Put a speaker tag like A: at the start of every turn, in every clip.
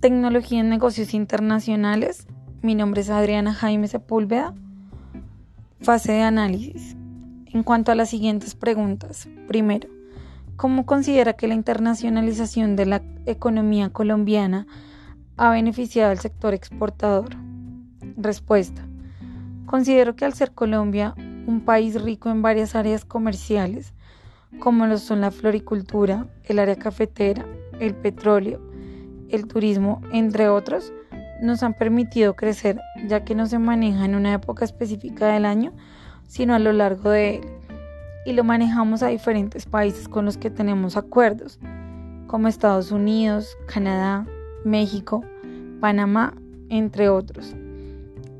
A: Tecnología en negocios internacionales. Mi nombre es Adriana Jaime Sepúlveda. Fase de análisis. En cuanto a las siguientes preguntas. Primero, ¿cómo considera que la internacionalización de la economía colombiana ha beneficiado al sector exportador? Respuesta. Considero que al ser Colombia un país rico en varias áreas comerciales, como lo son la floricultura, el área cafetera, el petróleo, el turismo, entre otros, nos han permitido crecer, ya que no se maneja en una época específica del año, sino a lo largo de él. Y lo manejamos a diferentes países con los que tenemos acuerdos, como Estados Unidos, Canadá, México, Panamá, entre otros.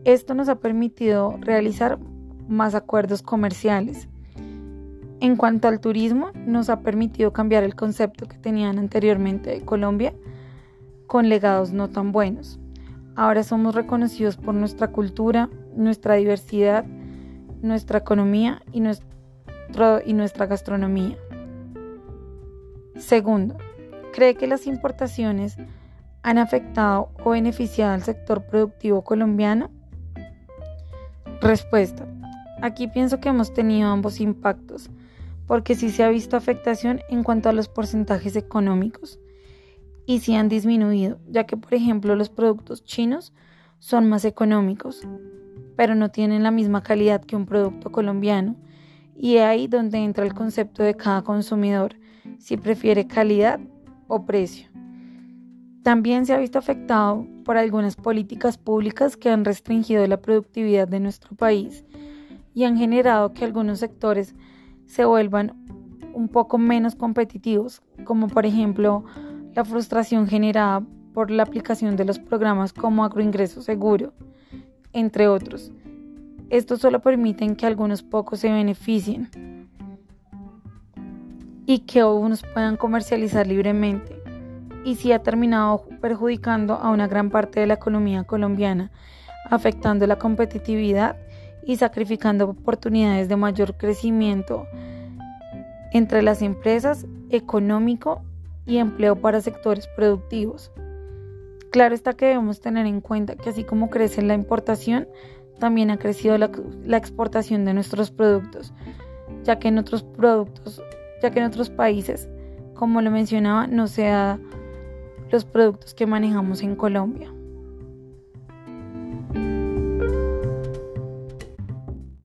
A: Esto nos ha permitido realizar más acuerdos comerciales. En cuanto al turismo, nos ha permitido cambiar el concepto que tenían anteriormente de Colombia con legados no tan buenos. Ahora somos reconocidos por nuestra cultura, nuestra diversidad, nuestra economía y, y nuestra gastronomía. Segundo, ¿cree que las importaciones han afectado o beneficiado al sector productivo colombiano? Respuesta. Aquí pienso que hemos tenido ambos impactos, porque sí se ha visto afectación en cuanto a los porcentajes económicos y sí han disminuido, ya que por ejemplo los productos chinos son más económicos, pero no tienen la misma calidad que un producto colombiano. Y es ahí donde entra el concepto de cada consumidor, si prefiere calidad o precio. También se ha visto afectado por algunas políticas públicas que han restringido la productividad de nuestro país y han generado que algunos sectores se vuelvan un poco menos competitivos, como por ejemplo la frustración generada por la aplicación de los programas como agroingreso seguro, entre otros. Estos solo permiten que algunos pocos se beneficien y que unos puedan comercializar libremente. Y si ha terminado perjudicando a una gran parte de la economía colombiana, afectando la competitividad y sacrificando oportunidades de mayor crecimiento entre las empresas económico y empleo para sectores productivos. Claro está que debemos tener en cuenta que así como crece la importación, también ha crecido la, exportación de nuestros productos, ya que en otros productos, ya que en otros países, como lo mencionaba, no se da los productos que manejamos en Colombia.